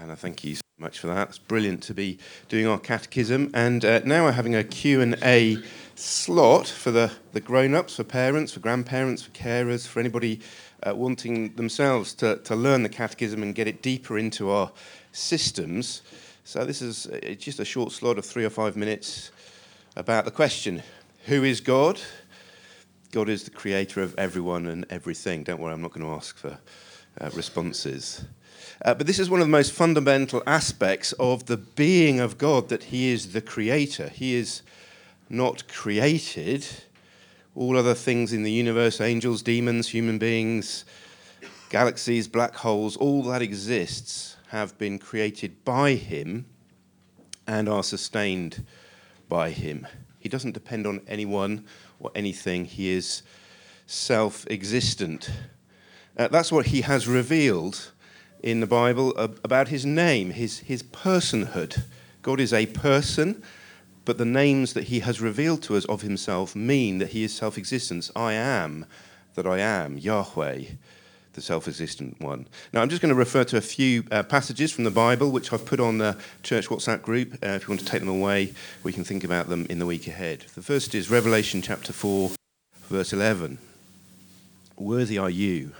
Hannah, thank you so much for that. It's brilliant to be doing our catechism. And uh, now we're having a Q&A slot for the, the grown-ups, for parents, for grandparents, for carers, for anybody uh, wanting themselves to, to learn the catechism and get it deeper into our systems. So this is uh, just a short slot of three or five minutes about the question, who is God? God is the creator of everyone and everything. Don't worry, I'm not going to ask for uh, responses. Uh, but this is one of the most fundamental aspects of the being of God that He is the creator. He is not created. All other things in the universe, angels, demons, human beings, galaxies, black holes, all that exists have been created by Him and are sustained by Him. He doesn't depend on anyone or anything, He is self existent. Uh, that's what He has revealed in the Bible about his name, his, his personhood. God is a person, but the names that he has revealed to us of himself mean that he is self existence. I am that I am, Yahweh, the self existent one. Now, I'm just going to refer to a few uh, passages from the Bible, which I've put on the church WhatsApp group. Uh, if you want to take them away, we can think about them in the week ahead. The first is Revelation chapter 4, verse 11. Worthy are you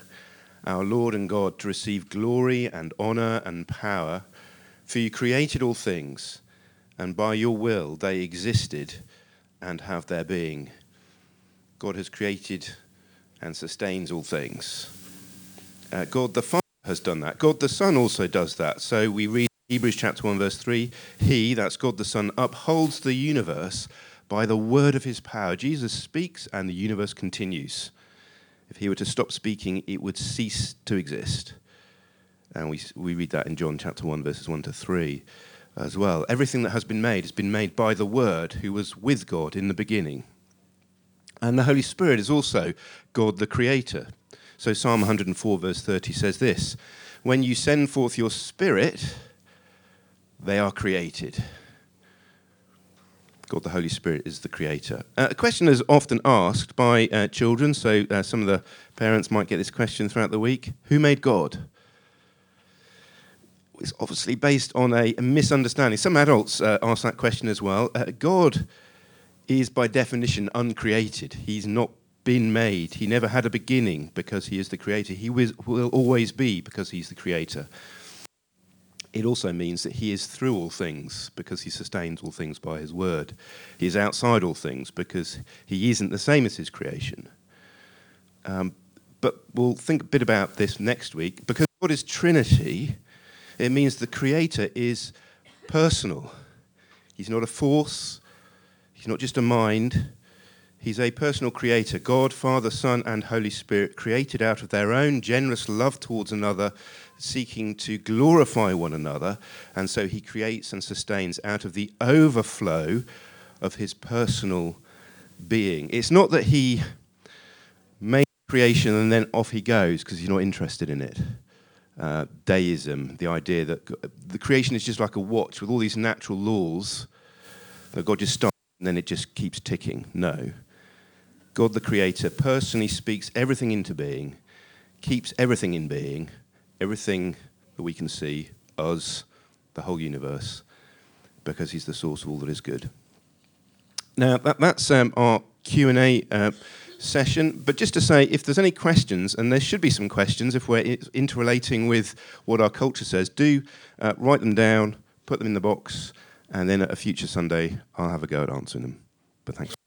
our Lord and God, to receive glory and honor and power. For you created all things, and by your will they existed and have their being. God has created and sustains all things. Uh, God the Father has done that. God the Son also does that. So we read Hebrews chapter 1, verse 3 He, that's God the Son, upholds the universe by the word of his power. Jesus speaks, and the universe continues. If he were to stop speaking, it would cease to exist. And we, we read that in John chapter 1, verses 1 to 3 as well. Everything that has been made has been made by the Word who was with God in the beginning. And the Holy Spirit is also God the Creator. So Psalm 104, verse 30 says this When you send forth your Spirit, they are created. God the Holy Spirit is the creator. Uh, a question is often asked by uh, children, so uh, some of the parents might get this question throughout the week Who made God? It's obviously based on a, a misunderstanding. Some adults uh, ask that question as well. Uh, God is, by definition, uncreated. He's not been made. He never had a beginning because he is the creator. He will always be because he's the creator it also means that he is through all things because he sustains all things by his word. He is outside all things because he isn't the same as his creation. Um, but we'll think a bit about this next week. Because God is Trinity, it means the Creator is personal. He's not a force, he's not just a mind. He's a personal creator, God, Father, Son, and Holy Spirit, created out of their own generous love towards another seeking to glorify one another, and so he creates and sustains out of the overflow of his personal being. It's not that he made creation and then off he goes because he's not interested in it. Uh, deism, the idea that the creation is just like a watch with all these natural laws that God just starts and then it just keeps ticking. No. God the Creator personally speaks everything into being, keeps everything in being, everything that we can see, us, the whole universe, because he's the source of all that is good. Now, that, that's um, our Q&A uh, session. But just to say, if there's any questions, and there should be some questions if we're interrelating with what our culture says, do uh, write them down, put them in the box, and then at a future Sunday, I'll have a go at answering them. But thanks.